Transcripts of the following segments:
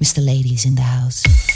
Mr. Ladies in the house.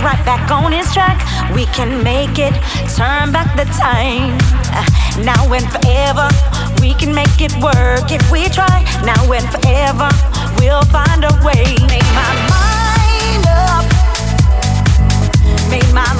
right back on his track. We can make it turn back the time. Uh, now and forever, we can make it work if we try. Now and forever, we'll find a way. Made my mind up. Made my